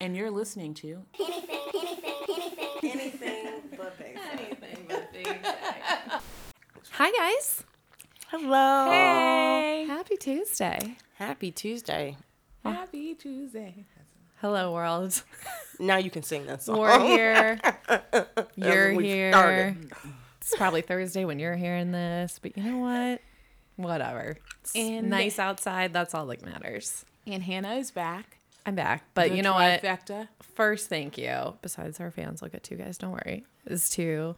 And you're listening to Anything but basic. Hi, guys. Hello. Hey. Happy Tuesday. Happy Tuesday. Happy Tuesday. Hello, world. Now you can sing that song. We're here. You're we here. started. It's probably Thursday when you're hearing this, but you know what? Whatever. It's And- nice outside. That's all that matters. And Hannah is back. I'm back. But The you know what? First, thank you. Besides our fans, I'll get to you guys. Don't worry. Is to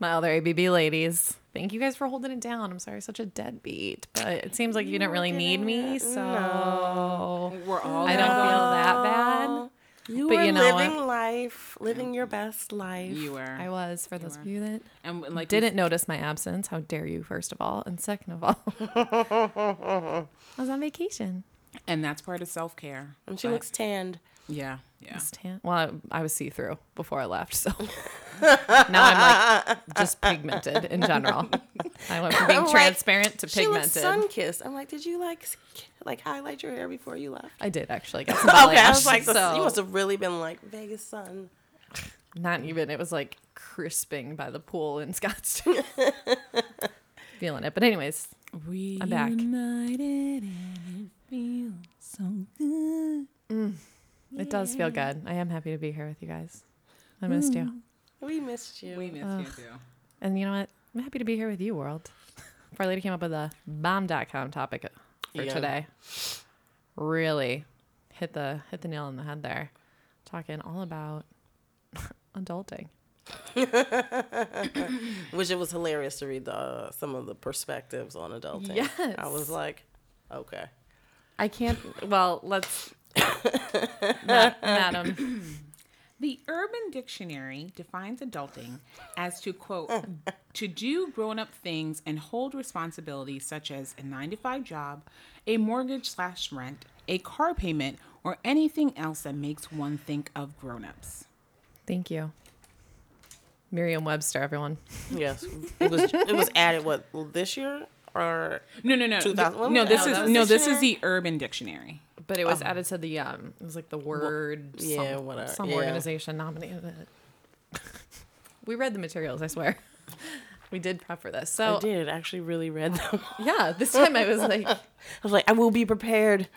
my other ABB ladies. Thank you guys for holding it down. I'm sorry, such a deadbeat, but it seems like you didn't really need me, so We're all I don't feel that bad. You But were you know living what? life, living your best life. You were. I was for those of you that and like didn't notice my absence. How dare you? First of all, and second of all, I was on vacation. And that's part of self care. and she looks tanned. Yeah. Yeah. It's tan- Well, I, I was see through before I left, so now I'm like just pigmented in general. I went from being I'm like, transparent to She looks pigmented. sun kissed. I'm like, did you like like highlight your hair before you left? I did actually get some Okay, belly I was like, so you must have really been like Vegas sun. not even. It was like crisping by the pool in Scottsdale. Feeling it, but anyways, We I'm back. It does feel good. I am happy to be here with you guys. I missed you. We missed you. We missed you too. And you know what? I'm happy to be here with you, world. Our lady came up with a bomb.com topic for Yeah. today. Really hit the hit the nail on the head there. Talking all about adulting. Which it was hilarious to read the uh, some of the perspectives on adulting. Yes. I was like, okay. I can't well, let's Ma- Madam. The Urban Dictionary defines adulting as to quote to do grown-up things and hold responsibilities such as a 9 to 5 job, a mortgage slash rent, a car payment, or anything else that makes one think of grown-ups. Thank you. Merriam Webster, everyone. Yes, it was. It was added what this year or No, no, no. 2000 no, this that? is That no, this this is the Urban Dictionary. But it was added to the um it was like the word yeah, some, whatever, some yeah. organization nominated it. we read the materials, I swear. We did prep for this. so I did actually really read them. yeah, this time I was like I was like, I will be prepared.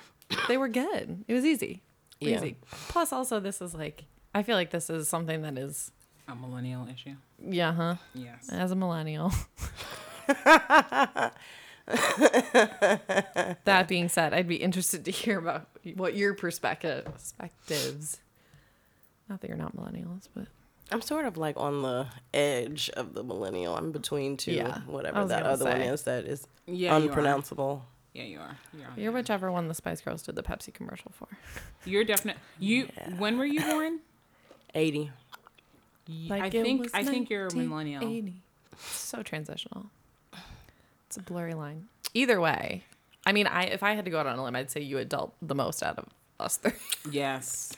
they were good. It was easy. Yeah. Easy. Plus also this is like I feel like this is something that is A millennial issue. yeah, huh? Yes. As a millennial. that being said, I'd be interested to hear about what your perspective perspectives. Not that you're not millennials, but I'm sort of like on the edge of the millennial. I'm between two, Yeah, whatever that gonna other one is that is Yeah, you unpronounceable. Yeah, you are. You're, you're whichever one the Spice Girls did the Pepsi commercial for. You're definitely You. When were you born? 80. I think. I think you're a millennial. 1980. So transitional. It's a blurry line. Either way, I mean, I if I had to go out on a limb, I'd say you adult the most out of us three. Yes.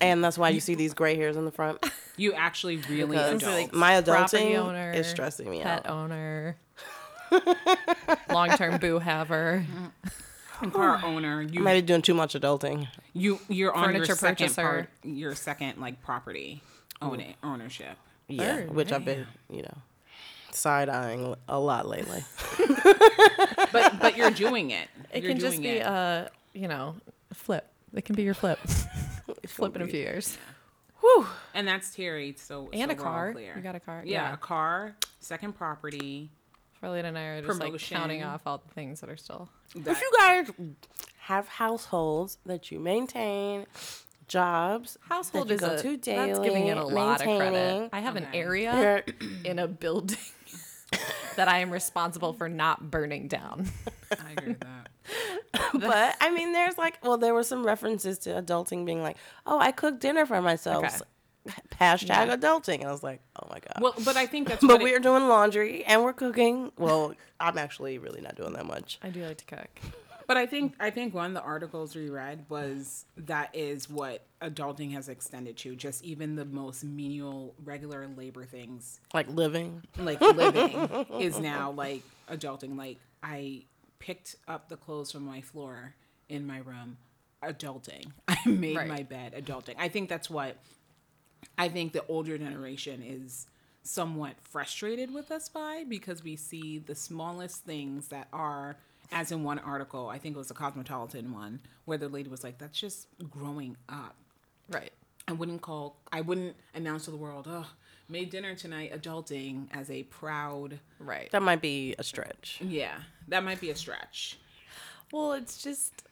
And that's why you see these gray hairs in the front. You actually really Because adult. my Property adulting owner, is stressing me Pet out. Pet owner, long term boo haver, mm-hmm. car owner. You might be doing too much adulting. you you're on your Furniture second purchaser. part, your second like property own mm. it, ownership. Yeah, Third, which I've been, you know, side eyeing a lot lately. But but you're doing it. It You're can just be it. uh, you know, flip. It can be your flip. flip in a few years. Whew. And that's Terry. So And so a car. clear. You got a car. Yeah, Yeah. a car, second property. Farley and I are just like counting off all the things that are still. That, If you guys have households that you maintain, jobs, Household that you is go a, to that's giving it a lot of credit. I have an area in a building that I am responsible for not burning down. I agree with that. but I mean, there's like, well, there were some references to adulting being like, oh, I cooked dinner for myself. Okay. Hashtag Yeah. adulting. I was like, oh my god. Well, but I think that's but we're doing laundry and we're cooking. Well, I'm actually really not doing that much. I do like to cook. But I think I think one of the articles we read was that is what adulting has extended to. Just even the most menial, regular labor things, Like living. like living, is now like adulting. Like I picked up the clothes from my floor in my room adulting. I made Right. my bed adulting. I think that's what I think the older generation is somewhat frustrated with us by because we see the smallest things that are as in one article, I think it was a Cosmopolitan one, where the lady was like, That's just growing up. Right. I wouldn't call I wouldn't announce to the world, oh, made dinner tonight adulting as a proud Right. That might be a stretch. yeah, that might be a stretch. Well, it's just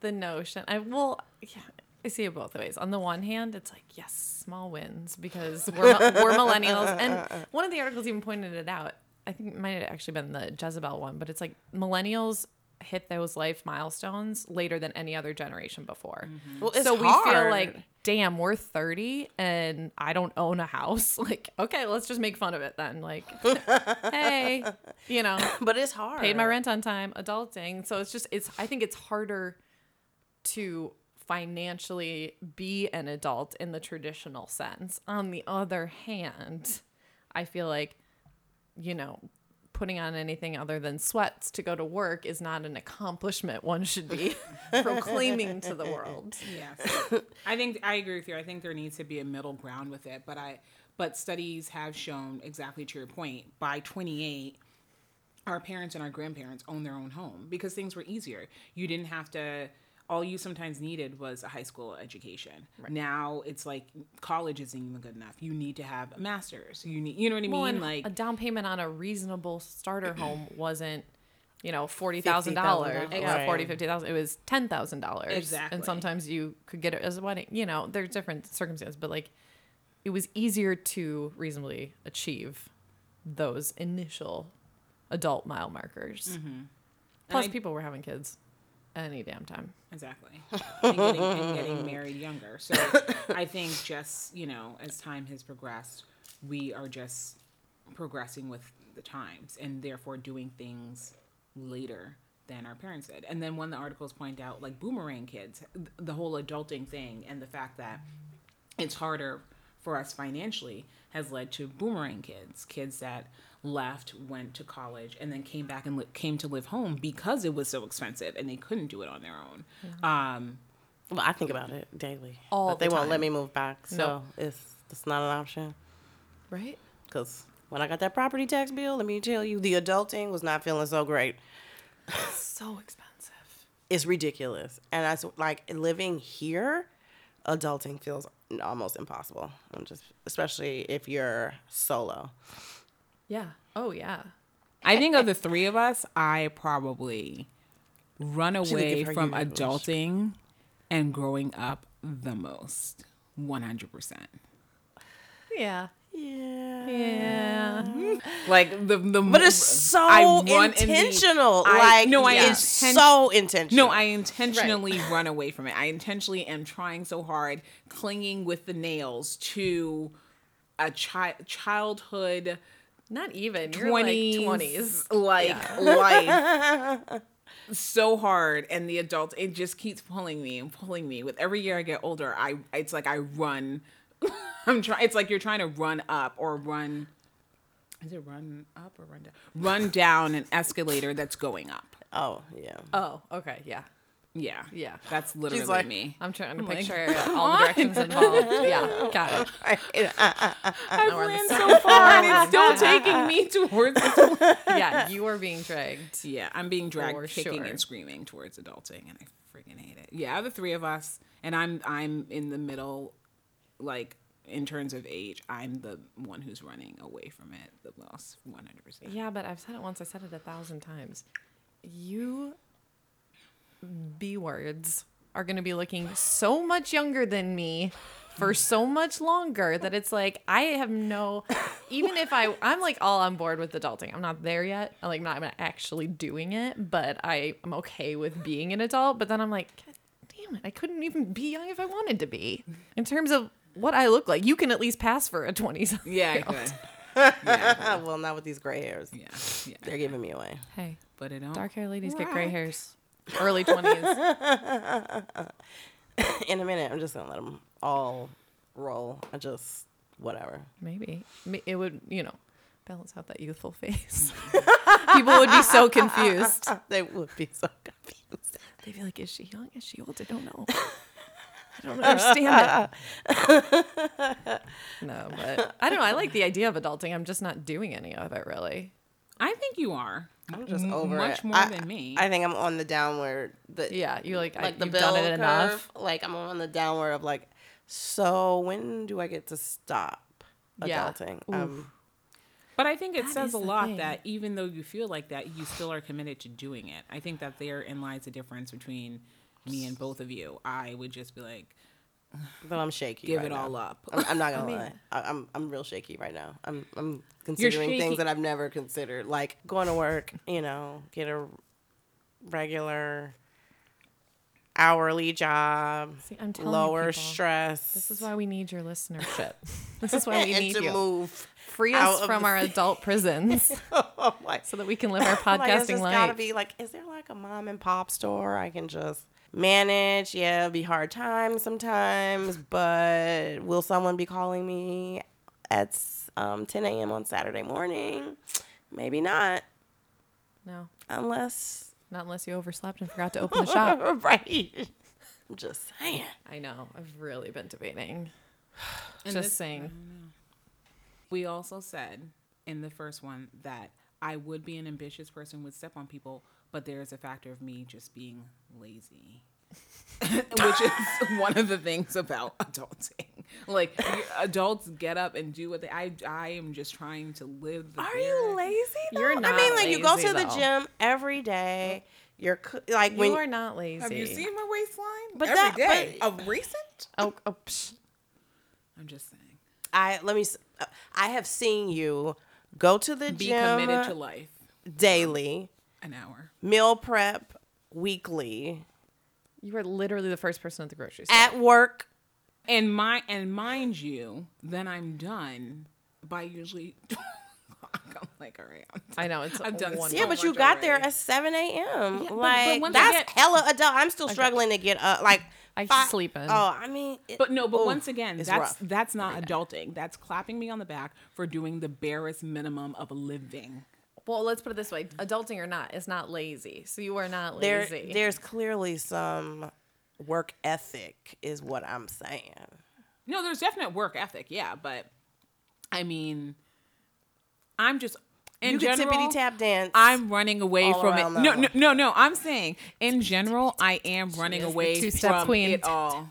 the notion. I well, yeah, I see it both ways. On the one hand, it's like yes, small wins because we're we're millennials, and one of the articles even pointed it out. I think it might have actually been the Jezebel one, but it's like millennials hit those life milestones later than any other generation before. Mm-hmm. Well, it's so we feel like, damn, we're 30 and I don't own a house. Like, okay, let's just make fun of it then. Like, hey, you know, but it's hard. paid my rent on time, adulting. So it's just it's I think it's harder to financially be an adult in the traditional sense. On the other hand, I feel like you know, putting on anything other than sweats to go to work is not an accomplishment one should be proclaiming to the world. Yes. I think I agree with you. I think there needs to be a middle ground with it, but I but studies have shown exactly to your point by 28 our parents and our grandparents own their own home because things were easier. You didn't have to all you sometimes needed was a high school education. Now it's like college isn't even good enough. You need to have a master's. You need you know what I Well, mean? and Like a down payment on a reasonable starter home wasn't, you know, forty thousand dollars. $50,000. Yeah, Right. forty, fifty thousand. It was ten thousand dollars. Exactly. And sometimes you could get it as a wedding. You know, there's different circumstances, but like, it was easier to reasonably achieve those initial adult mile markers. Mm-hmm. Plus, I- people were having kids any damn time. Exactly. And getting, and getting married younger. So I think just, you know, as time has progressed, we are just progressing with the times and therefore doing things later than our parents did. And then when the articles point out, like boomerang kids, the whole adulting thing and the fact that it's harder for us financially has led to boomerang kids, kids that left, went to college, and then came back and li- came to live home because it was so expensive and they couldn't do it on their own. Um, Well, I think about it daily. All but they the won't let me move back, so No. it's it's not an option. Right? Because when I got that property tax bill, let me tell you, the adulting was not feeling so great. So expensive. It's ridiculous, and that's like living here. Adulting feels almost impossible. I'm just, especially if you're solo. Yeah. Oh, yeah. I think of the three of us, I probably run away from adulting and growing up the most. 100%. Yeah. Yeah. Yeah. Like the the But it's so I run in the- intentional. I- like no, I it's inten- so intentional. No, I intentionally run away from it. I intentionally am trying so hard, clinging with the nails to a chi- childhood Not even. You're 20s, like 20s. like life so hard and the adult it just keeps pulling me and pulling me with every year i get older i it's like i run i'm trying it's like you're trying to run up or run is it run up or run down run down an escalator that's going up Oh yeah. Oh, okay. Yeah. yeah Yeah. that's literally like, me I'm trying to I'm like, picture all the directions involved. Yeah. Got it. i've we're on the ran so far and it's still taking me towards it. Yeah. You are being dragged. Yeah, I'm being dragged For kicking sure. and screaming towards adulting, and I freaking hate it. Yeah, the three of us, and I'm I'm in the middle, like in terms of age, I'm the one who's running away from it the most, 100. percent Yeah, but I've said it once. I said it a thousand times. You B words are going to be looking so much younger than me for so much longer that it's like I have no even if I I'm like all on board with adulting. I'm not there yet. I'm like not I'm not actually doing it, but I am okay with being an adult, but then I'm like damn it, I couldn't even be young if I wanted to be. In terms of what I look like, you can at least pass for a 20 Yeah, I could. Yeah, well, not with these gray hairs. Yeah, yeah. They're giving me away. Hey, But it don't. dark hair ladies get gray Rock. hairs. Early 20s. In a minute, I'm just gonna let them all roll. I just whatever. Maybe Ma- it would, you know, balance out that youthful face. People would be so confused. they would be so confused. They'd be like, "Is she young? Is she old? I don't know. I don't understand it." no, but I don't know. I like the idea of adulting. I'm just not doing any of it really. I think you are. I'm just M- over much it. more I- than me. I think I'm on the downward. The, Yeah, you like, I, like the you've done it curve. enough. Like I'm on the downward of like. So when do I get to stop Yeah. adulting? Um, But I think it That says a lot thing. that even though you feel like that, you still are committed to doing it. I think that therein lies the difference between me and both of you. I would just be like, but I'm shaky. give right it now. all up. I'm, I'm not gonna mean- lie. I, I'm I'm real shaky right now. I'm I'm considering things that I've never considered, like going to work. You know, get a regular hourly job, See, I'm telling lower people, stress. This is why we need your listenership. this is why we need to you. move. Free us of from the our adult prisons Oh my so that we can live our like, it's podcasting just life. gotta be like, is there like a mom and pop store I can just manage? Yeah, it'll be hard times sometimes, but will someone be calling me at um, 10 a.m. on Saturday morning? Maybe not, no, unless not unless you overslept and forgot to open the shop. right. I'm just saying. I know. I've really been debating. And Just this- saying. We also said in the first one that I would be an ambitious person, would step on people, but there is a factor of me just being lazy. Which is one of the things about adulting. Like adults get up and do what they. I I am just trying to live. The Are bare- you lazy? You're though? I mean, like you go lazy, to the though. gym every day. You're like when You are not lazy. Have you seen my waistline? But Every that- day. but- of recent. Oh, oh psh. I'm just saying. I let me. I have seen you go to the Be gym Be committed to life. daily, An hour. meal prep weekly, you were literally the first person at the grocery store. at work. And my and mind you, then I'm done by usually. I'm like, all right, I'm I know it's. I've done one Yeah, but you much got there at seven a.m. but- but like once I that's get- hella adult. I'm still struggling to get up. Like I fi- sleep in. Oh, I mean, it- But no, but oof, once again, that's rough. that's not adulting. That's clapping me on the back for doing the barest minimum of living. Well, let's put it this way: adulting or not, is not lazy. So you are not there. lazy. There's clearly some work ethic, is what I'm saying. No, there's definite work ethic, yeah, but I mean, I'm just in you can general. tippity tap dance. I'm running away all from it. No, no, no, no. I'm saying in general, I am running away two-step from queen. it all.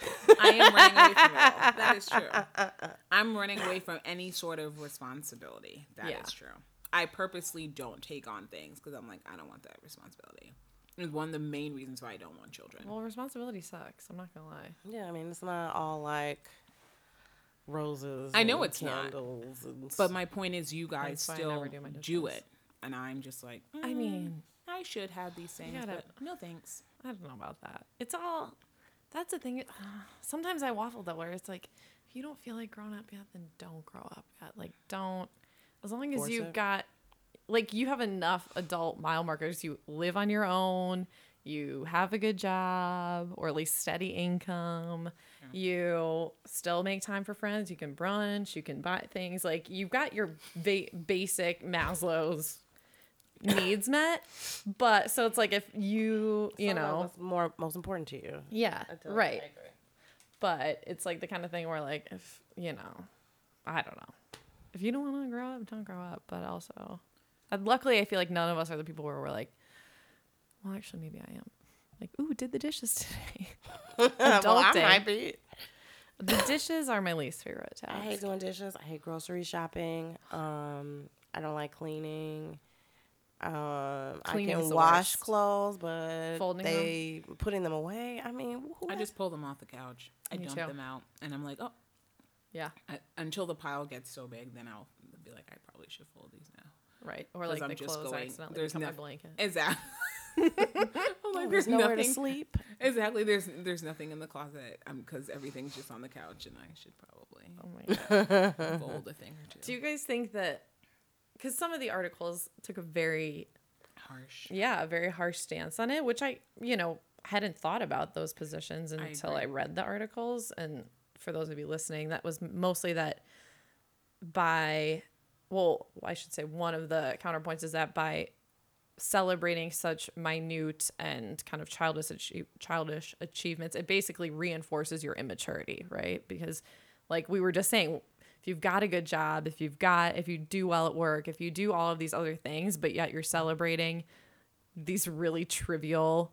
I am running away from it all. That is true. I'm running away from any sort of responsibility. That is Yeah. true. I purposely don't take on things because I'm like, I don't want that responsibility. It's one of the main reasons why I don't want children. well, responsibility sucks. I'm not gonna lie. Yeah, I mean, it's not all like roses. I know and it's not. candles and But my point is, you guys still do do it, and I'm just like, I "Mm, mean, I should have these things, gotta- but no thanks. I don't know about that. It's all. That's the thing. Sometimes I waffle though, where it's like, if you don't feel like growing up yet, then don't grow up yet. Like, don't. As long as you've it. got, like, you have enough adult mile markers. You live on your own. You have a good job or at least steady income. You still make time for friends. You can brunch. You can buy things. Like you've got your ba- basic Maslow's needs met. But so it's like if you, you know, more most important to you. yeah, right. agree. But it's like the kind of thing where like if you know, I don't know, if you don't want to grow up, don't grow up. But also, and luckily, I feel like none of us are the people where we're like, well, actually, maybe I am. Like, ooh, did the dishes today. well, I Adulting. might be. the dishes are my least favorite task. I hate doing dishes. I hate grocery shopping. Um, I don't like cleaning. Um, Cleaning I is can wash worst. clothes, but Folding they putting them away. I mean, who I has- just pull them off the couch. I Me dump too. them out, and I'm like, oh, Yeah, I, until the pile gets so big, then I'll be like, I probably should fold these now. right. Or like I'm the just clothes going- accidentally there's become my noth- blanket. Exactly. Like, there's there's nowhere to nothing. sleep. Exactly. There's there's nothing in the closet um, because everything's just on the couch, and I should probably Oh my god. fold a thing or two. Do you guys think that? Because some of the articles took a very Harsh. yeah, a very harsh stance on it, which I, you know, hadn't thought about those positions until I, agree. read the articles. And for those of you listening, that was mostly that by well, I should say one of the counterpoints is that by celebrating such minute and kind of childish childish achievements, it basically reinforces your immaturity, right? Because like we were just saying, if you've got a good job, if you've got if you do well at work, if you do all of these other things, but yet you're celebrating these really trivial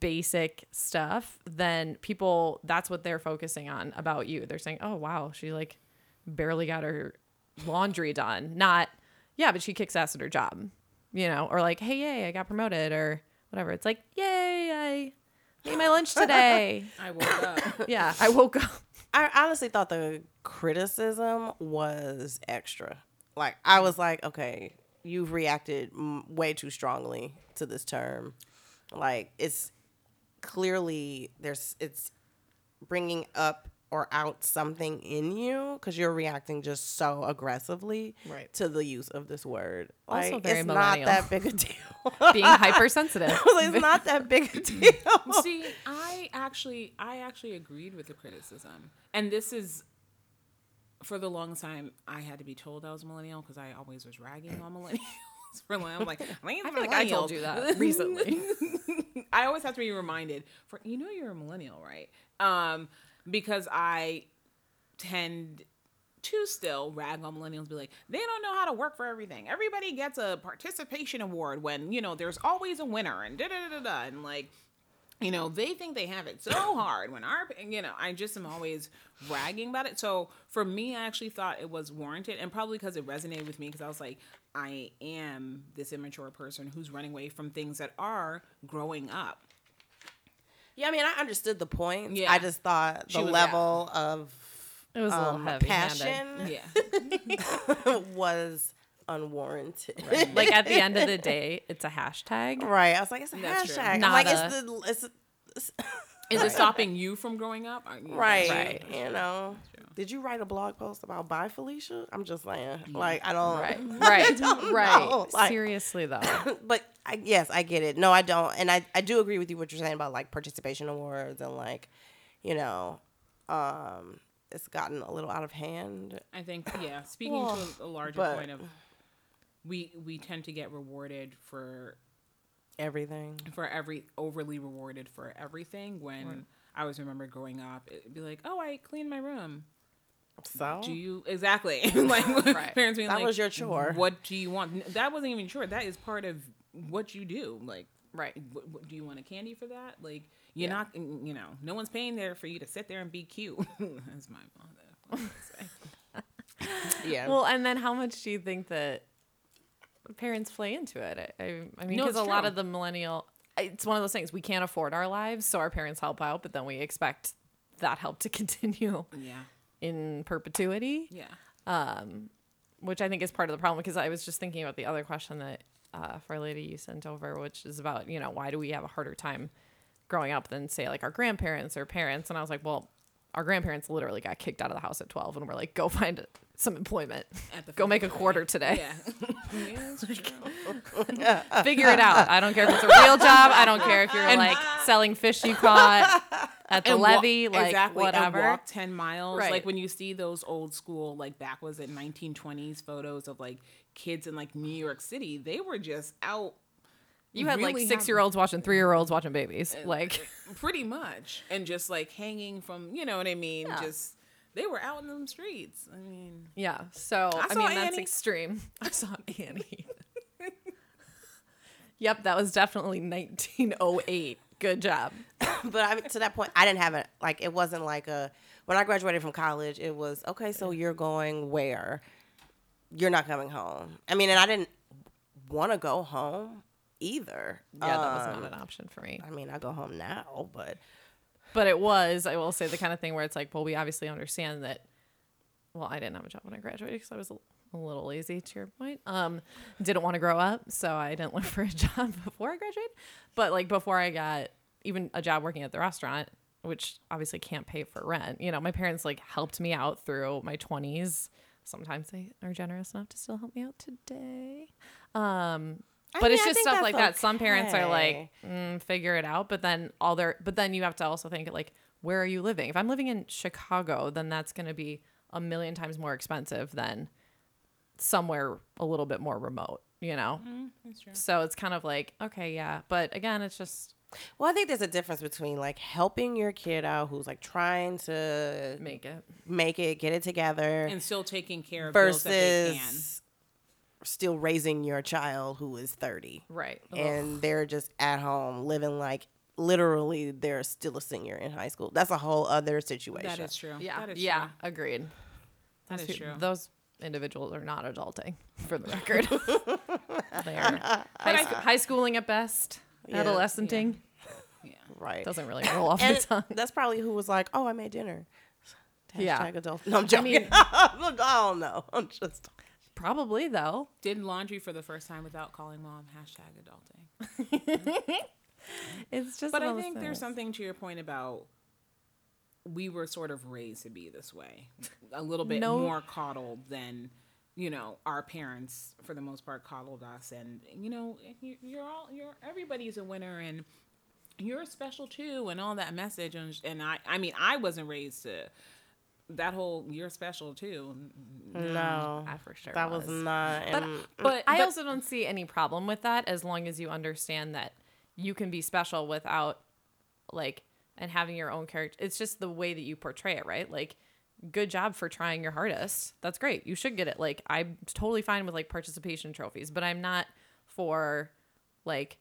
basic stuff, then people that's what they're focusing on about you. They're saying, "Oh, wow, she like barely got her laundry done." Not, "Yeah, but she kicks ass at her job." You know, or like, "Hey, yay, I got promoted," or whatever. It's like, "Yay, I ate my lunch today." I woke up. yeah, I woke up. I honestly thought the criticism was extra. Like I was like, okay, you've reacted m- way too strongly to this term. Like it's clearly there's it's bringing up or out something in you because you're reacting just so aggressively Right. to the use of this word. Also Like, very it's not that big a deal. Being hypersensitive. it's not that big a deal. See, I actually, I actually agreed with the criticism, and this is for the longest time I had to be told I was millennial because I always was ragging on millennials. For I'm like, I, feel like I told you that recently. I always have to be reminded for you know you're a millennial, right? Um, because I tend to still rag on millennials, be like, they don't know how to work for everything. Everybody gets a participation award when you know there's always a winner and da da da da da, and like. You know, they think they have it so hard when our, you know, I just am always ragging about it. So for me, I actually thought it was warranted and probably because it resonated with me because I was like, I am this immature person who's running away from things that are growing up. Yeah, I mean, I understood the point. Yeah. I just thought the was level of It was a little um, heavy. passion Yeah. was unwarranted. Like at the end of the day, it's a hashtag. right. I was like, it's a That's true. hashtag. I'm Not like, a- it's the it's, it's Is it stopping you from growing up? Are you- right. Right. You know. Did you write a blog post about bye Felicia? I'm just saying. Like I don't Right. Right. right. know. Like- Seriously though. but I, yes, I get it. No, I don't, and I, I do agree with you what you're saying about like participation awards and like, you know, um, it's gotten a little out of hand. I think yeah. Speaking Well, to a, a larger but- point of, we we tend to get rewarded for Everything. for every overly rewarded for everything. When I always remember growing up, it'd be like, oh, I cleaned my room. So Do you exactly like Right. parents being That like, was your chore. What do you want? That wasn't even chore. That is part of what you do. Like, Right. what, what, do you want a candy for that? Like, you're Yeah. not, you know, no one's paying there for you to sit there and be cute. That's my mother. yeah. Well, and then how much do you think that parents play into it? I, I, mean, because it's a lot of the millennial, it's one of those things we can't afford our lives, so our parents help out, but then we expect that help to continue Yeah, in perpetuity. yeah. Um, which I think is part of the problem because I was just thinking about the other question that uh, Fair Lady you sent over, which is about you know why do we have a harder time growing up than say like our grandparents or parents? And I was like, well, our grandparents literally got kicked out of the house at twelve, and we're like, go find some employment, At the go make a quarter today, Yeah. yeah figure it out. I don't care if it's a real job. I don't care if you're like selling fish you caught at the And wa- levee, like exactly, whatever. And walk 10 miles. Right. Like when you see those old school, like back was it 1920s photos of like kids in like New York City, they were just out. You had like six year olds watching three year olds watching babies, uh, like. pretty much. And just like hanging from, you know what I mean? Yeah. Just, they were out in the streets. I mean, Yeah. So I, saw mean that's extreme. I saw Annie. yep, that was definitely 1908. Good job. but I to that point, I didn't have it. Like, it wasn't like a. When I graduated from college, it was okay. So you're going where? You're not coming home. I mean, and I didn't want to go home either. Yeah, that was Um, not an option for me. I mean, I go home now, but But it was, I will say, the kind of thing where it's like, well, we obviously understand that. Well, I didn't have a job when I graduated because I was a, little lazy. To your point, um, didn't want to grow up, so I didn't look for a job before I graduated. But like before I got even a job working at the restaurant, which obviously can't pay for rent. You know, my parents like helped me out through my twenties. Sometimes they are generous enough to still help me out today. Um, but mean, it's just stuff like that. Some parents are like, mm, figure it out. But then all their, but then you have to also think like, where are you living? If I'm living in Chicago, then that's going to be a million times more expensive than somewhere a little bit more remote, you know? That's true. So it's kind of like, okay, yeah. But again, it's just Well, I think there's a difference between like helping your kid out who's like trying to make it. make it, get it together, And still taking care of bills that they can. versus still raising your child who is 30 Right. and they're just at home living like literally they're still a senior in high school. That's a whole other situation. That is true. yeah. That is yeah. true. Agreed. That Those is true. Those individuals are not adulting, for the record. they are high, sc- high schooling at best, Yeah. adolescenting. right. Doesn't really roll off and the tongue. that's probably who was like, "Oh, I made dinner." Yeah. Hashtag adult. No, I'm joking. mean- I don't know. I'm just. Probably though. Did laundry for the first time without calling mom. Hashtag adulting. It's just. But I think there's something to your point about we were sort of raised to be this way, a little bit No. more coddled than you know our parents for the most part coddled us, and you know you're all you're everybody's a winner and you're special too, and all that message. And, and I I mean I wasn't raised to that whole you're special too. No, I for sure that was, was. not. But in- but I also don't see any problem with that as long as you understand that you can be special without like and having your own character. It's just the way that you portray it, right? Like good job for trying your hardest. That's great. You should get it. Like I'm totally fine with like participation trophies, but I'm not for like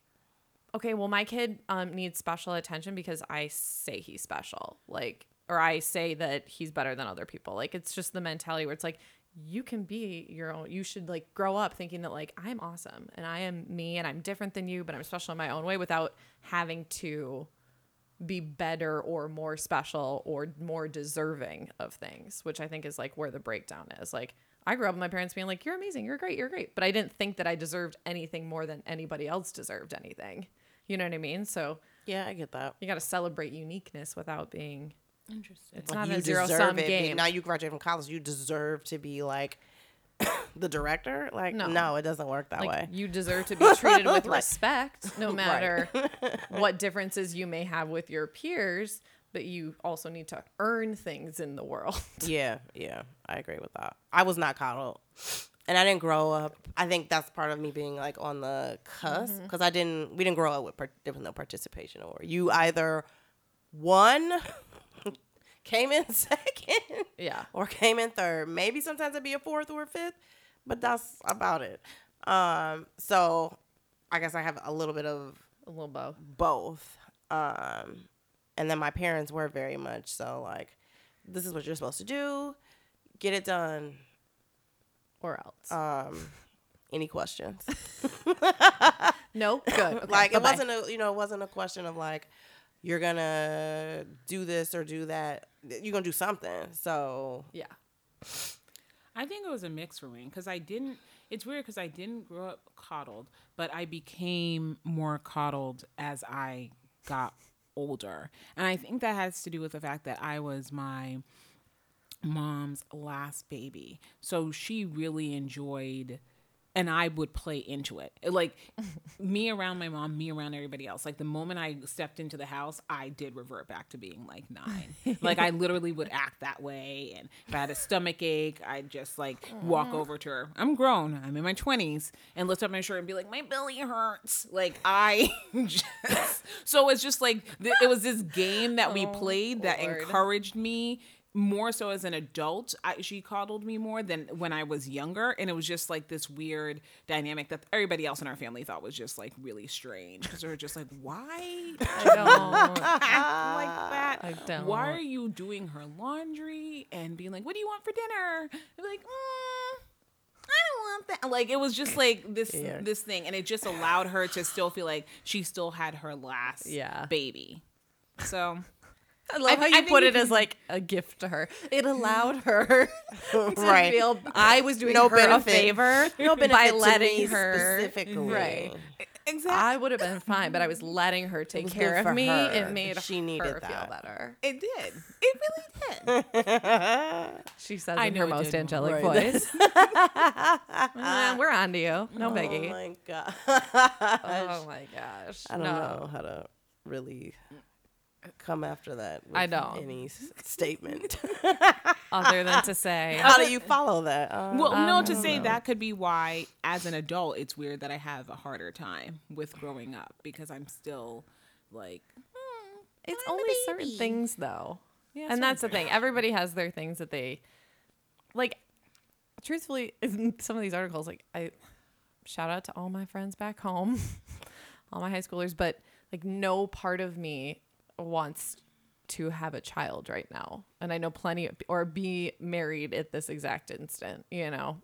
okay, well my kid um needs special attention because I say he's special. Like or I say that he's better than other people. Like it's just the mentality where it's like you can be your own you should like grow up thinking that like I'm awesome and I am me and I'm different than you, but I'm special in my own way without having to be better or more special or more deserving of things, which I think is like where the breakdown is. Like I grew up with my parents being like, "You're amazing, you're great, you're great," but I didn't think that I deserved anything more than anybody else deserved anything. You know what I mean? So yeah, I get that. you got to celebrate uniqueness without being. Interesting. It's Like, not you a zero deserve sum it. game. Now you graduate from college, you deserve to be like the director. Like, No. no, it doesn't work that Like way. you deserve to be treated with Like- respect, no Right. matter what differences you may have with your peers. But you also need to earn things in the world. Yeah, yeah, I agree with that. I was not coddled, and I didn't grow up. I think that's part of me being like on the cusp Mm-hmm. because I didn't. We didn't grow up with par- there was no participation or you either won, came in second, Yeah. or came in third. Maybe sometimes it'd be a fourth or a fifth, but that's about it. Um, so I guess I have a little bit of A little both. both. Um, and then my parents were very much so like, this is what you're supposed to do, get it done. Or else. Um, any questions? no? Good. Okay, like it bye-bye. wasn't a you know it wasn't a question of like you're gonna do this or do that. You're gonna do something. So Yeah. I think it was a mix for me because I didn't. It's weird because I didn't grow up coddled, but I became more coddled as I got older, and I think that has to do with the fact that I was my mom's last baby, so she really enjoyed. And I would play into it. Like me around my mom, me around everybody else. Like the moment I stepped into the house, I did revert back to being like nine. like I literally would act that way. And if I had a stomach ache, I'd just like walk over to her. I'm grown. I'm in my 20s and lift up my shirt and be like, my belly hurts. Like I just. So it's just like, th- it was this game that we oh, played that Lord. encouraged me more so as an adult I, she coddled me more than when i was younger and it was just like this weird dynamic that everybody else in our family thought was just like really strange because they were just like why I don't. act like that I don't. why are you doing her laundry and being like what do you want for dinner and like mm, I don't want that. Like it was just like this Yeah. this thing, and it just allowed her to still feel like she still had her last Yeah. baby. So I love I- how you think put it as like a gift to her. It allowed her to Right. feel I was doing No her benefit. a favor no benefit by to letting me her specifically. right. exactly, I would have been fine, but I was letting her take care of me. her. It made She needed her feel that. better. it did. It really did. She says I in her most angelic Right. voice. Uh, we're on to you. No Oh biggie. my god. Oh my gosh. I don't no. know how to really come after that. With I know. any s- statement. Other than to say, How do you follow that? Uh, Well, no, Um, to say that could be why, as an adult, it's weird that I have a harder time with growing up because I'm still like, it's I'm only certain things though. Yeah, and that's the thing. Everybody has their things that they like. Truthfully, in some of these articles, like I shout out to all my friends back home, all my high schoolers, but like no part of me wants to have a child right now. And I know plenty of, or be married at this exact instant, you know.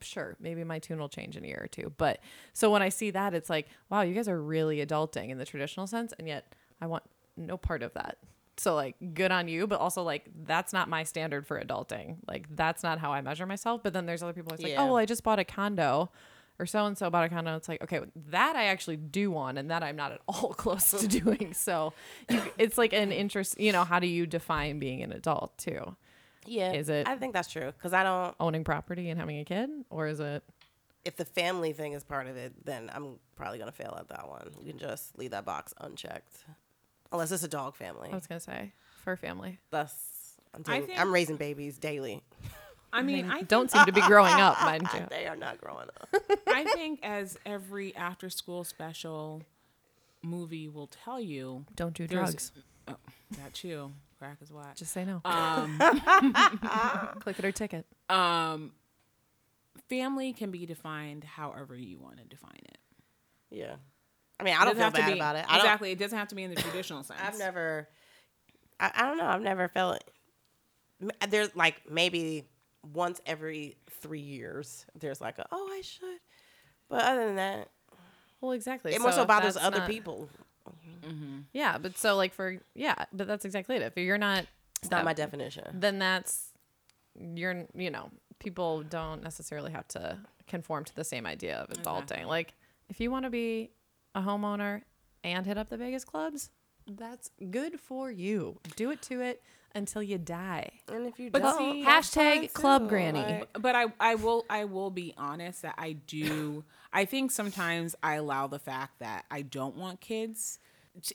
Sure, maybe my tune will change in a year or two. But so when I see that, it's like, wow, you guys are really adulting in the traditional sense. And yet I want no part of that. So like good on you, but also like that's not my standard for adulting. Like that's not how I measure myself. But then there's other people who's like, oh, Yeah. oh well, I just bought a condo or so and so bought a condo. It's like, okay, that I actually do want and that I'm not at all close to doing. So you, it's like an interest, you know, how do you define being an adult too? yeah. is it- I think that's true because I don't. Owning property and having a kid? Or is it If the family thing is part of it, then I'm probably gonna fail at that one. You can just leave that box unchecked, unless it's a dog family. I was gonna say for family. That's. I'm, I taking- think- I'm raising babies daily. I mean, I don't seem to be growing up, mind you. They are not growing up. I think as every after school special movie will tell you, Don't do drugs. Oh, that too. Crack is whack. Just say no. Um, Click it or ticket. um, family can be defined however you want to define it. Yeah. I mean, I don't feel have to bad be- about it. I don't, Exactly. It doesn't have to be in the traditional sense. I've never. I, I don't know. I've never felt. m- There's like maybe once every three years. There's like a oh I should, but other than that, Well, exactly. it more so if bothers other not- people. Mm-hmm. Yeah, but so like for yeah, but that's exactly it. If you're not, It's not my definition. then that's you're you know people don't necessarily have to conform to the same idea of adulting. Exactly. Like if you want to be a homeowner and hit up the Vegas clubs, that's good for you. Do it to it until you die. And if you But don't, see- Hashtag club too. granny. Like, but I, I will I will be honest that I do I think sometimes I allow the fact that I don't want kids.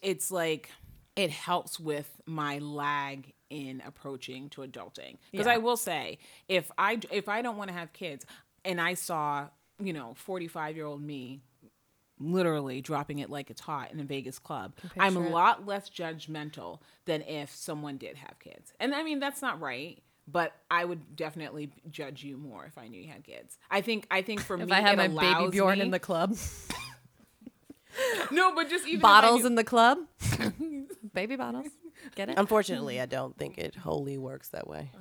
It's like it helps with my lag in approaching to adulting. Because Yeah. I will say if I if I don't want to have kids and I saw, you know, 45-year-old me literally dropping it like it's hot in a Vegas club. I'm a it. lot less judgmental than if someone did have kids. And I mean that's not right, but I would definitely judge you more if I knew you had kids. I think I think for If me I had my baby Bjorn me- in the club, No, but just even bottles knew- in the club, baby bottles. Get it? Unfortunately, I don't think it wholly works that way.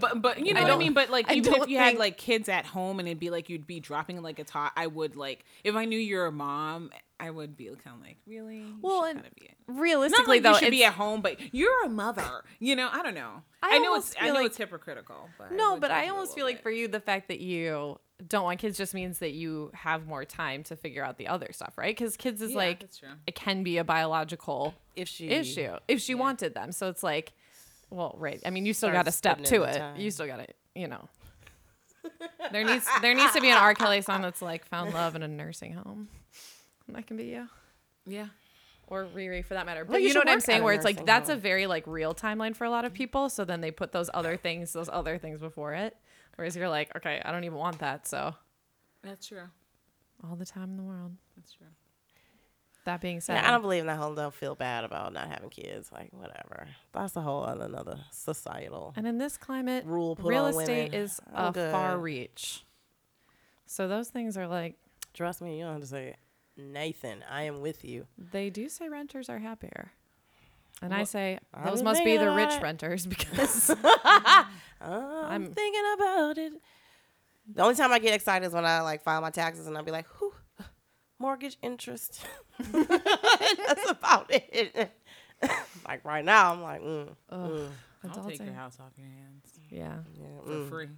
But but you know I what I don't- mean. But like I even if don't you had like kids at home and it'd be like you'd be dropping like it's hot, I would like if I knew you're a mom, I would be kind of like really. You Well, and kinda be it. Not Realistically, like though, you should be at home, but you're a mother. You know, I don't know. I I, know it's I know like- it's hypocritical. But No, would but I almost feel little like bit. for you, the fact that you don't want kids just means that you have more time to figure out the other stuff, right? Because kids is Yeah, like it can be a biological If she issue if she wanted them. So it's like, well, right. I mean, you still got to step to it. time. You still got to, you know. There needs there needs to be an R. Kelly song that's like found love in a nursing home. And That can be you. yeah. Or Riri for that matter. But Well, you you know what I'm saying? Where it's like nursing that's a very like real timeline for a lot of people. So then they put those other things, those other things before it. Whereas you're like, okay, I don't even want that. So That's true. all the time in the world. That's true. That being said, Yeah, I don't believe in that whole don't feel bad about not having kids. Like whatever. That's a whole other another societal. and in this climate, Rule put real on estate women. is I'm a good. far reach. So those things are like Trust me, you don't have to say it. Nathan, I am with you. they do say renters are happier. And I Well, say I've those must be the rich it. renters because I'm, I'm- thinking about it. The only time I get excited is when I like file my taxes and I'll be like, whew, mortgage interest. That's about it. like right now, I'm like, mm, mm, I'll take your house off your hands Yeah, yeah, for mm, free.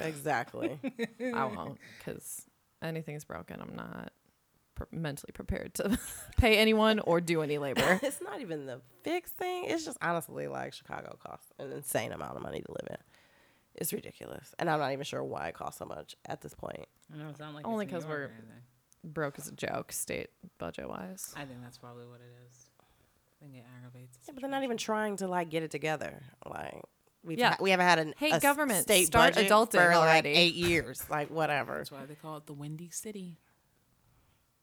exactly. I won't because anything's broken. I'm not pre- mentally prepared to pay anyone or do any labor. it's not even the fixed thing. It's just honestly like Chicago costs an insane amount of money to live in. It's ridiculous, and I'm not even sure why it costs so much at this point. I know it's not like Only it's New 'cause York we're- or anything. Broke as a joke, state budget wise. I think that's probably what it is. I think it aggravates. the Yeah, but they're not even trying to like get it together. Like we've Yeah. ha- we haven't had an Hey, a s- government, state start budget adulting for like already. eight years. Like whatever. That's why they call it the Windy City.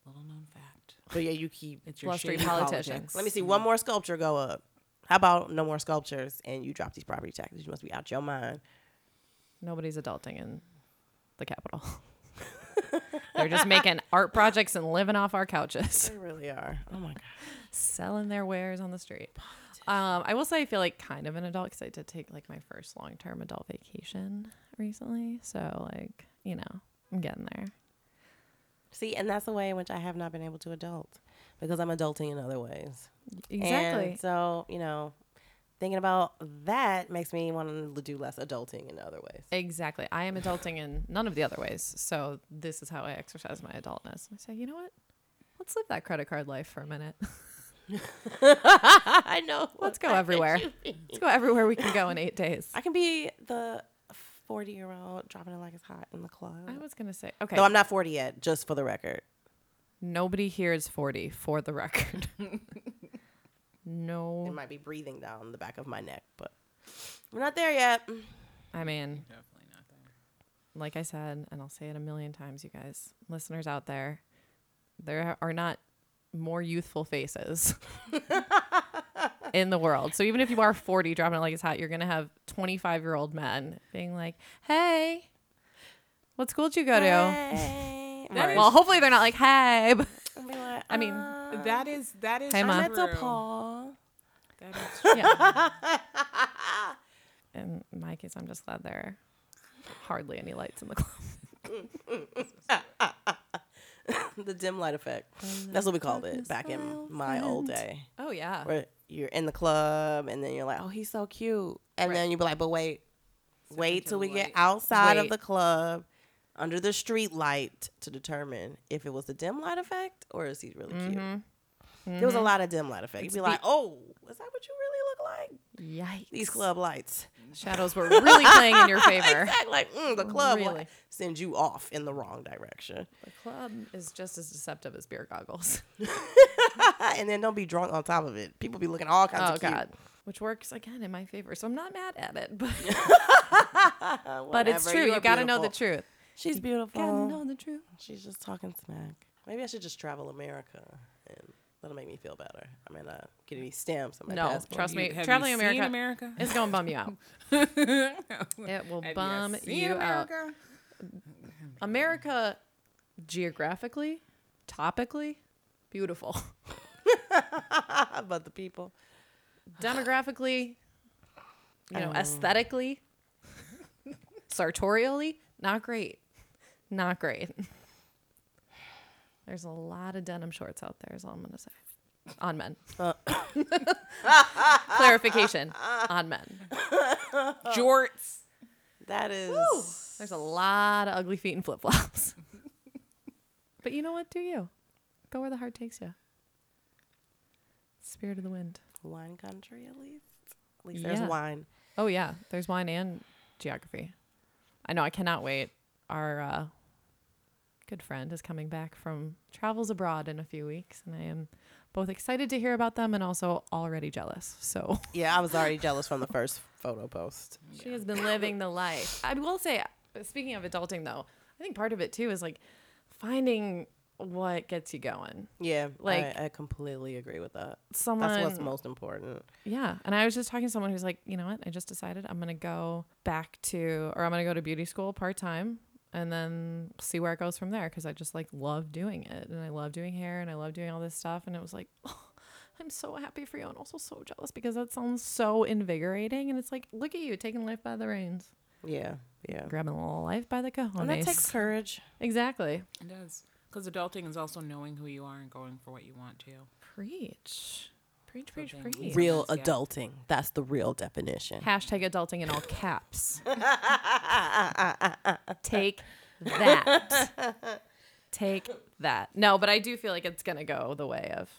Little known fact. But yeah, you keep. It's your Wall Street shady politicians. politics. Let me see one more sculpture go up. How about no more sculptures and you drop these property taxes? You must be out your mind. Nobody's adulting in the capital. They're just making art projects and living off our couches, They really are. Oh my god. selling their wares on the street. Um, I will say I feel like kind of an adult because I did take like my first long term adult vacation recently. So like you know I'm getting there. See, and that's the way in which I have not been able to adult because I'm adulting in other ways. Exactly. And so you know, thinking about that makes me want to do less adulting in other ways. Exactly. I am adulting in none of the other ways. So this is how I exercise my adultness. I say, you know what? Let's live that credit card life for a minute. I know. Let's go everywhere. Let's go everywhere we can go in eight days. I can be the 40 year old dropping it like it's hot in the club. I was gonna say, okay. Though I'm not 40 yet, just for the record. Nobody here is forty, for the record. It no, might be breathing down the back of my neck, but we're not there yet. I mean, Definitely not there. like I said, and I'll say it a million times, you guys, listeners out there, there are not more youthful faces in the world. So even if you are 40 dropping it like it's hot, you're going to have 25 year old men being like, hey, what school did you go to? Hey. Well, hopefully they're not like, hey. I'll like, I mean, uh, That is that is Hey, Ma. I met true. Paul. That is true. Yeah. in my case, I'm just glad there are hardly any lights in the club. the dim light effect. That's what we called it back in my old day. Oh, yeah. Where you're in the club and then you're like, oh, he's so cute. And Right. then you'd be like, but wait, wait till we the get light- outside Wait. of the club under the street light to determine if it was the dim light effect or is he really cute. Mm-hmm. There was a lot of dim light effect. You'd be like, oh, is that what you really look like? Yikes. These club lights. shadows were really playing in your favor. Exactly. Like, mm, the club Really? light sends you off in the wrong direction. The club is just as deceptive as beer goggles. and then don't be drunk on top of it. People be looking all kinds Oh of cute. God. Which works again in my favor. So I'm not mad at it, but but it's true. You, are gotta know the truth. She's beautiful. Gotta know the truth. She's just talking smack. Maybe I should just travel America that'll make me feel better. I mean, uh, get any stamps on my No, passport. trust me. Have traveling you America, seen America? is gonna bum you out. it will Have bum you, seen you out. America? America, geographically, topically, beautiful. but the people. Demographically, you know, Oh. aesthetically, sartorially, not great. Not great. There's a lot of denim shorts out there, is all I'm going to say. On men. Uh. Clarification on men. Jorts. That is. There's a lot of ugly feet and flip flops. but you know what? Do you? Go where the heart takes you. Spirit of the wind. Wine country, at least. At least there's wine. Oh yeah, there's wine and geography. I know. I cannot wait. Our uh, good friend is coming back from travels abroad in a few weeks, and I am both excited to hear about them and also already jealous. So Yeah, I was already jealous from the first photo post. she has been living the life. I will say, speaking of adulting, though, I think part of it too is like finding what gets you going. Yeah, Like- I, I completely agree with that. Someone, That's what's most important. Yeah. And I was just talking to someone who's like, you know what? I just decided I'm going to go back to, or I'm going to go to beauty school part time and then see where it goes from there. Cause I just like love doing it. And I love doing hair and I love doing all this stuff. And it was like, oh, I'm so happy for you and also so jealous because that sounds so invigorating. And it's like, look at you taking life by the reins, Yeah, yeah. grabbing a little life by the cojones. And that takes courage. exactly. It does. Because adulting is also knowing who you are and going for what you want to. Preach. Preach, preach, preach. Real Yeah. adulting. That's the real definition. Hashtag adulting in all caps. Take that. Take that. No, but I do feel like it's going to go the way of.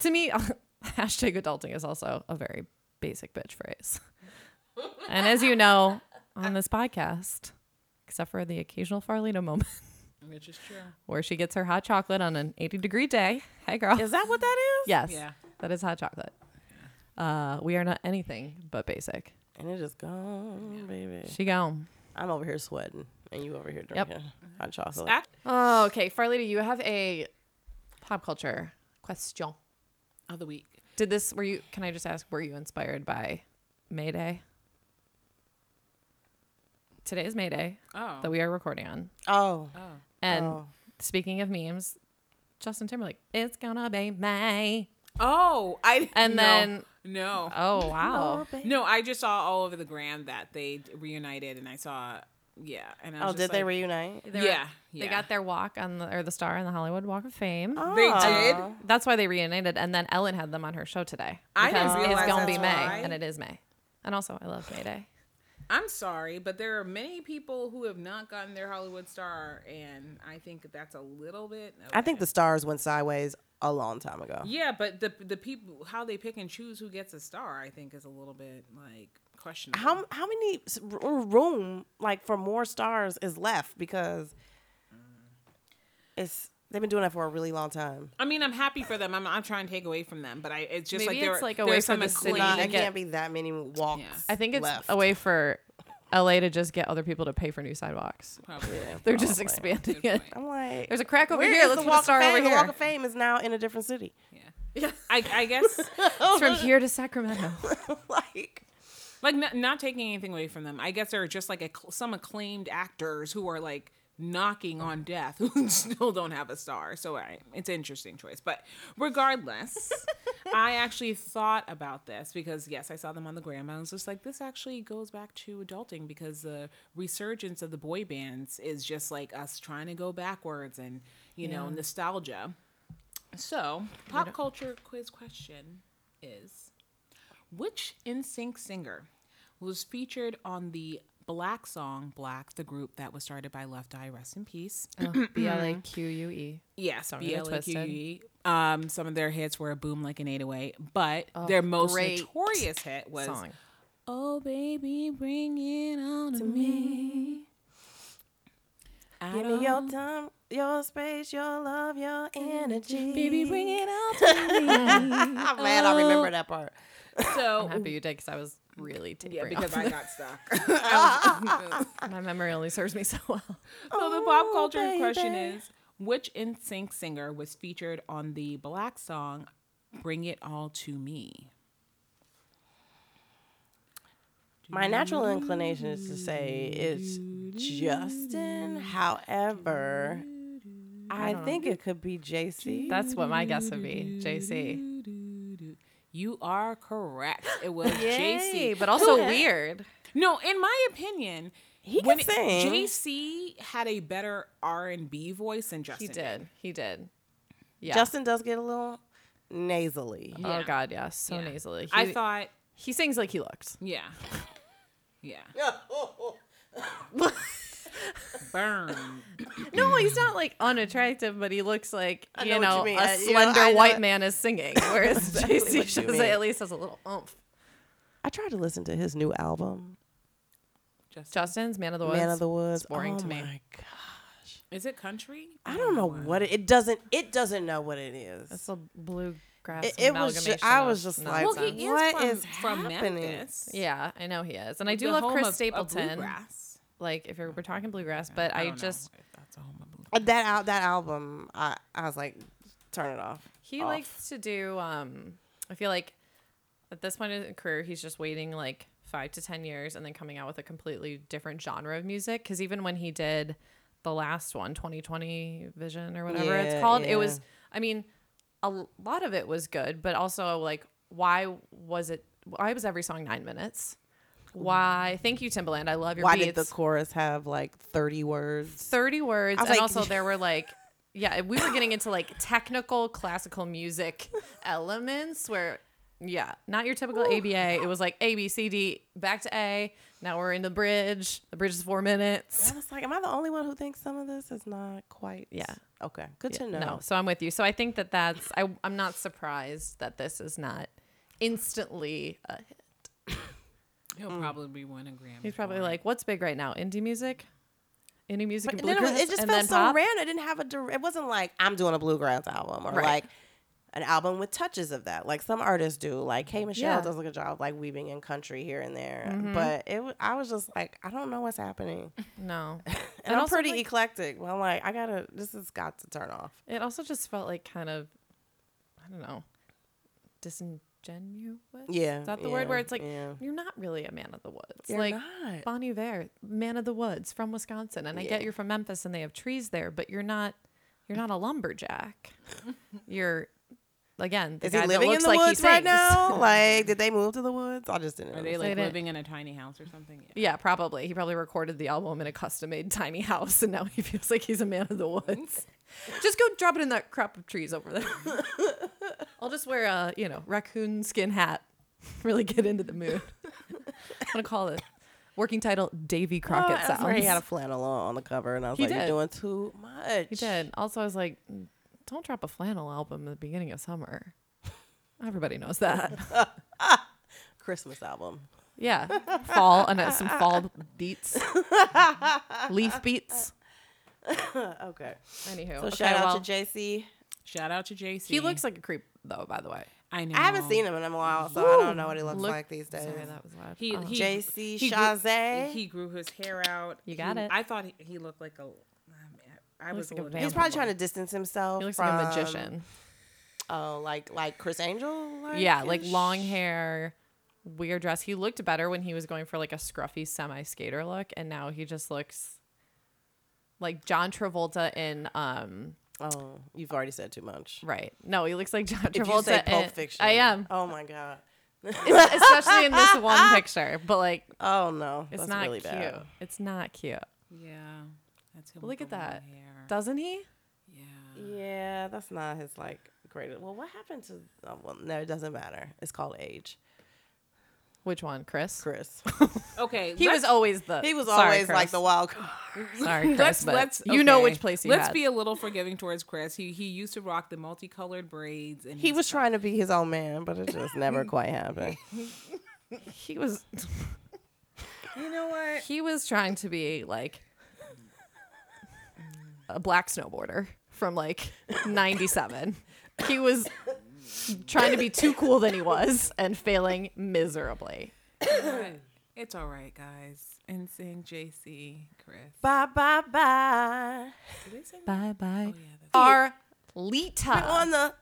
To me, hashtag adulting is also a very basic bitch phrase. And as you know on this podcast, except for the occasional Farlita moment Which is true. where she gets her hot chocolate on an 80 degree day. Hey, girl. Is that what that is? yes. Yeah. That's hot chocolate. Uh, we are not anything but basic. And it just gone, baby. She gone. I'm over here sweating, and you over here Yep. drinking hot chocolate. Act- Oh, okay. Farley, do you have a pop culture question. of the week. Did this, were you, can I just ask, were you inspired by May Day? Today is May Day Oh. that we are recording on. Oh, oh. And Oh. speaking of memes, Justin Timberlake, it's gonna be May. Oh, I And no, then- no. Oh, wow. Oh, no, I just saw all over the gram that they reunited, and I saw, yeah. And I was oh, just did they reunite? They were- Yeah, They got their walk on the, or the star on the Hollywood Walk of Fame. Oh. They did? Oh. That's why they reunited. And then Ellen had them on her show today. I didn't because realize it's gonna be May, why. and it is May. And also, I love May Day. I'm sorry, but there are many people who have not gotten their Hollywood star, and I think that's a little bit. I think the stars went sideways a long time ago. Yeah, but the the people how they pick and choose who gets a star, I think, is a little bit like questionable. How how many room like for more stars is left because mm. it's they've been doing that for a really long time. I mean, I'm happy for them. I'm not trying to take away from them, but I it's just Maybe like there, it's like a there's way for some the city acclaim- Nah, it can't be that many walks. Yeah. I think it's left. a way for LA to just get other people to pay for new sidewalks. Probably. They're just Probably. expanding it. I'm like, There's a crack over where here. is Let's the put a Walk of star Fame? over The here. Walk of Fame is now in a different city. Yeah. I, I guess It's from here to Sacramento. like, like not, not taking anything away from them. I guess there are just like a, some acclaimed actors who are like knocking on death who still don't have a star. So I, it's an interesting choice. But regardless, I actually thought about this because yes, I saw them on the gram. I was just like, this actually goes back to adulting because the resurgence of the boy bands is just like us trying to go backwards and you know nostalgia. So pop culture quiz question is. Which NSYNC singer was featured on the Blaque song Blaque, the group that was started by Left Eye, rest in peace? B L A Q U E. Yes, Song B-L-A-Q-U-E. Um, some of their hits were a Boom Like an 808, but their most notorious hit was Song. Oh Baby, Bring It On to Me. I give me your time, your space, your love, your energy. Baby, bring it on to me. I'm glad I remember that part. So, I'm happy you did because I was really tapering yeah, because off. I got stuck. My memory only serves me so well. So the pop Oh, culture question is which NSYNC singer was featured on the Blaque song Bring It All to Me? My natural inclination is to say it's Justin. However, I, think it could be JC. That's what my guess would be. JC. You are correct. It was JC. but also Who- weird. No, in my opinion, He can sing. JC had a better R and B voice than Justin. He did. He did. Yeah. Justin does get a little nasally. Yeah. Oh God, yes. So Yeah. nasally. He, I thought, he sings like he looks. yeah, yeah. Burn. No, he's not like unattractive, but he looks like I you know what know, you mean. a I- you know, slender I know- white man is singing, whereas Exactly JC what shows at least has a little oomph. I tried to listen to his new album, Justin. Justin's Man of the Woods. Man of the Woods. It's boring oh to me. my god. Is it country? I don't know what it, it doesn't. It doesn't know what it is. It's a bluegrass. It- it was ju- amalgamation I was just like, Well, nonsense. he is What from, is from happening? Memphis. Yeah, I know he is, and I do the love Chris of- of Stapleton. Bluegrass. like if we're talking bluegrass, but I, don't know just if that's a home of. That out that album. I I was like, turn it off. he Off. likes to do. um I feel like at this point in his career, he's just waiting like five to ten years and then coming out with a completely different genre of music. Because even when he did the last one, 2020 Vision or whatever it's called, yeah. it was. I mean, a lot of it was good, but also like, why was it? Why was every song nine minutes? Why? Thank you, Timbaland. I love your Why beats. did the chorus have like thirty words? 30 words and like- also there were like yeah we were getting into like technical classical music elements where yeah not your typical aba it was like a b c d back to a now we're in the bridge the bridge is four minutes I was like, am I the only one who thinks some of this is not quite? Yeah. Okay. Good Yeah, to know. no so i'm with you so i think that that's I, i'm not surprised that this is not instantly a hit He'll probably win a Grammy. he's probably for like what's big right now indie music indie music But and then it, was- it just and felt so pop random. It didn't have a. dir- It wasn't like I'm doing a bluegrass album or Right. like an album with touches of that, like some artists do. Like Hey Michelle Yeah. does a good job, like weaving in country here and there. Mm-hmm. But it, wa- I was just like, I don't know what's happening, No. and I'm pretty like- eclectic. But I'm like, I gotta, this has got to turn off. It also just felt like kind of, I don't know, disingenuous. Yeah, Is that the word where it's like, yeah. you're not really a man of the woods. You're like not. Bon Iver, man of the woods from Wisconsin. And I Yeah. get you're from Memphis and they have trees there, but you're not, you're not a lumberjack. you're, again, the Is guy he that living in looks the like woods right now? like, did they move to the woods? I just didn't. Are know. they like didn't- living in a tiny house or something? Yeah. Yeah, probably. He probably recorded the album in a custom made tiny house and now he feels like he's a man of the woods. Just go drop it in that crop of trees over there. I'll just wear a, you know, raccoon skin hat. Really get into the mood. I'm gonna call it working title Davy Oh, Crockett that's sounds. he had a flannel on the cover, and I was He like, did. "You're doing too much." He did. Also, I was like, "Mm, don't drop a flannel album at the beginning of summer. Everybody knows that. Christmas album. Yeah, fall and some fall beats, leaf beats. okay. Anywho, So okay, shout well, out to JC. Shout out to JC. He looks like a creep, though. By the way, I know. I haven't seen him in a while, so I don't know what he looks Look- like these days. sorry that was loud. He, Oh. he JC he grew- He grew his hair out. You got He- it. I thought he, he looked like a. um, I was like a a little He's probably trying to distance himself. he looks from, like a magician. Oh, like like Criss Angel. Yeah, like long hair, weird dress. He looked better when he was going for like a scruffy semi skater look, and now he just looks like John Travolta in um Oh, you've already said too much. right. No, he looks like John If Travolta. you say Pulp in- Fiction, I am, Oh my god. especially in this one picture. But like, Oh no, it's that's not really cute. bad. It's not cute, Yeah. That's him. But look with at the long that. Hair. doesn't he? Yeah. Yeah, that's not his like greatest. Well, what happened to? Oh, well, no, it doesn't matter. It's called age. Which one, Chris? Chris. Okay. He was let's- always the. he was Sorry, always like the wild card. Sorry, Chris. Let's but let's. You know okay. which place you Let's had. be a little forgiving towards Chris. He he used to rock the multicolored braids, and He he's was trying to be his own man, but it just never quite happened. he was. You know what? He was trying to be like a black snowboarder from like 97. He was trying to be too cool than he was and failing miserably. It's all right, guys. And sing JC, Chris. bye bye bye. Did they sing? Bye bye. Oh yeah, that's, Arlita. On the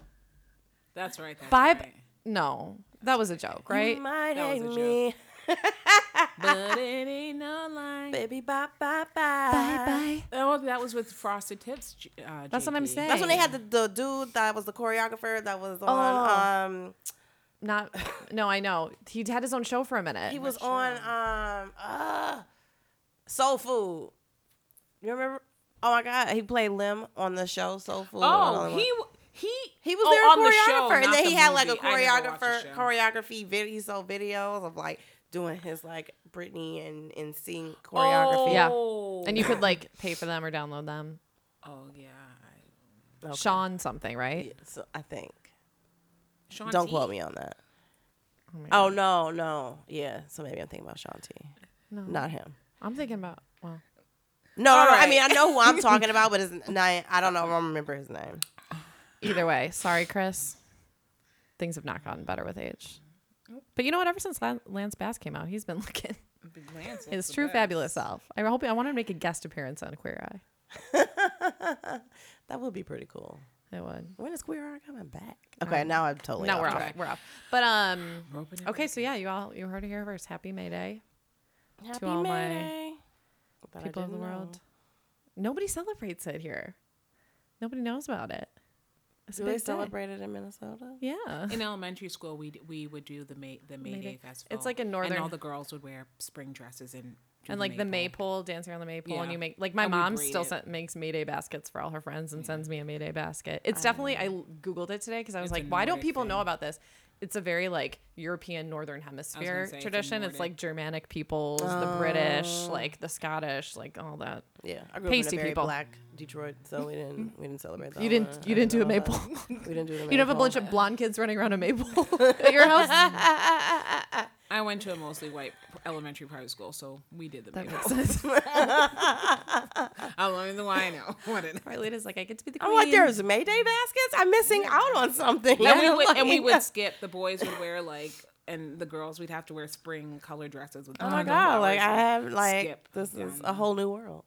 that's right. That's Bye. right. No, that was a joke, right? You might That was hate a me, But it ain't no lie. baby. Bye bye bye. Bye. Oh, that was with Frosted Tips. Uh, That's what I'm saying. That's when they had the, the dude that was the choreographer that was on. Oh. Um, Not. No, I know. He had his own show for a minute. he was on um uh Soul Food. You remember? Oh my God, he played Lem on the show Soul Food. Oh, he w- he He was oh, their on the show, choreographer, and not then the he had like a movie. I never watched the choreographer, show. choreography video. He sold videos of like doing his like Britney and and sing choreography. Yeah. Oh. and you could like pay for them or download them. Oh yeah. I- Okay. Sean something, right? Yeah, so I think. Sean Don't T. quote me on that. Oh, Oh no, no, yeah. So maybe I'm thinking about Sean T. no. Not him. I'm thinking about well. No, no, All no. I mean, I know who I'm talking about, but his name. I don't know. I don't remember his name. Either way, sorry, Chris. Things have not gotten better with age. But you know what? Ever since Lance Bass came out, he's been looking Lance his true best. fabulous self. I hope I want to make a guest appearance on Queer Eye. That would be pretty cool. I would. When is Queer Eye coming back? Okay, now I'm totally. no, off we're off. We're off. But um, okay. So yeah, you all you heard it here first. Happy May Day, Happy all my Mayday. But I people of the world. know. Nobody celebrates it here. Nobody knows about it. It's Do they big day. celebrate it in Minnesota? Yeah. In elementary school, we we would do the May the May, May Day Day. festival. It's like a and northern- all the girls would wear spring dresses and do and like the maypole, dancing around the maypole, and you make like my And mom still it. sent, makes Mayday baskets for all her friends and sends me a Mayday basket. It's definitely I googled it today because I was It's like, why don't Nordic people know about this? It's a very like European Northern Hemisphere say, tradition. It's, Nordic. like Germanic peoples, the British, oh. like the Scottish, like all that. Yeah, I grew Pasty up in a very people. black Detroit, so we didn't we didn't celebrate that. You didn't I you didn't do a know that. maple. We didn't do the You'd have a bunch of blonde kids running around a maple at your house. I I went to a mostly white elementary private school, so we did the That Maypole. makes sense. I'm learning the why I know. What it Marlena's like, I get to be the I'm queen. like, there's Mayday baskets. I'm missing out on something. and we I'm would and we would skip. The boys would wear like, and the girls we'd have to wear spring color dresses with. Oh my god! Like I have like skip this is a whole new world.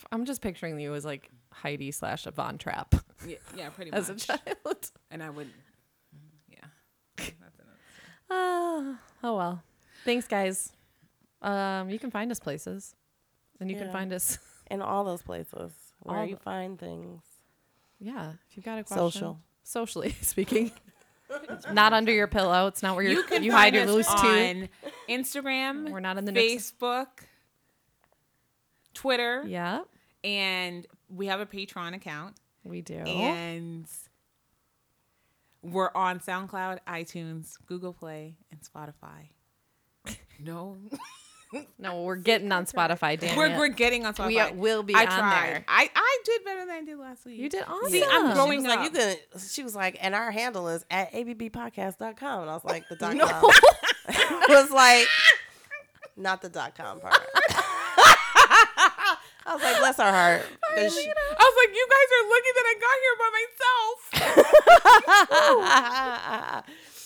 Yeah, I'm just picturing you as like Heidi slash Von Trapp yeah, yeah, pretty as a child. And I would, yeah. That's another Ah, oh well. Thanks, guys. Um, you can find us places, and you can find us. In all those places where All you the- find things. Yeah, if you've got a question, Social. socially speaking, not under your pillow. It's not where you're, You you, hide your loose tooth. on Instagram. We're not in the nooks. Twitter, Yeah, and we have a Patreon account, we do. and we're on SoundCloud, iTunes, Google Play, and Spotify. No, no, we're getting on Spotify. Damn we're, it. we're getting on Spotify. We will be I on tried. there. I I did better than I did last week. You did awesome. See, I'm growing like, you can. She was like, and our handle is at abbpodcast.com. And I was like, the dot com. was like, not the dot com part. I was like, bless her heart. she- I was like, you guys are lucky that I got here by myself.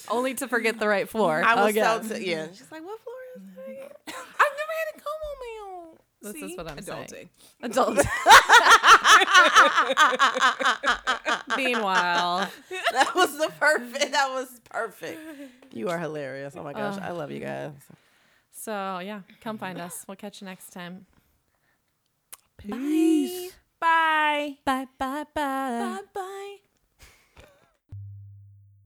Only to forget the right floor. I was again. so t- yeah. She's like, what floor is that? I've never had a come on my own. This is what I'm Adulting. saying. Adult. Meanwhile, That was the perfect. That was perfect. You are hilarious. Oh my gosh, I love you guys. so yeah, come find us. We'll catch you next time. Peace. Bye. Bye. Bye. Bye. Bye. Bye. Bye.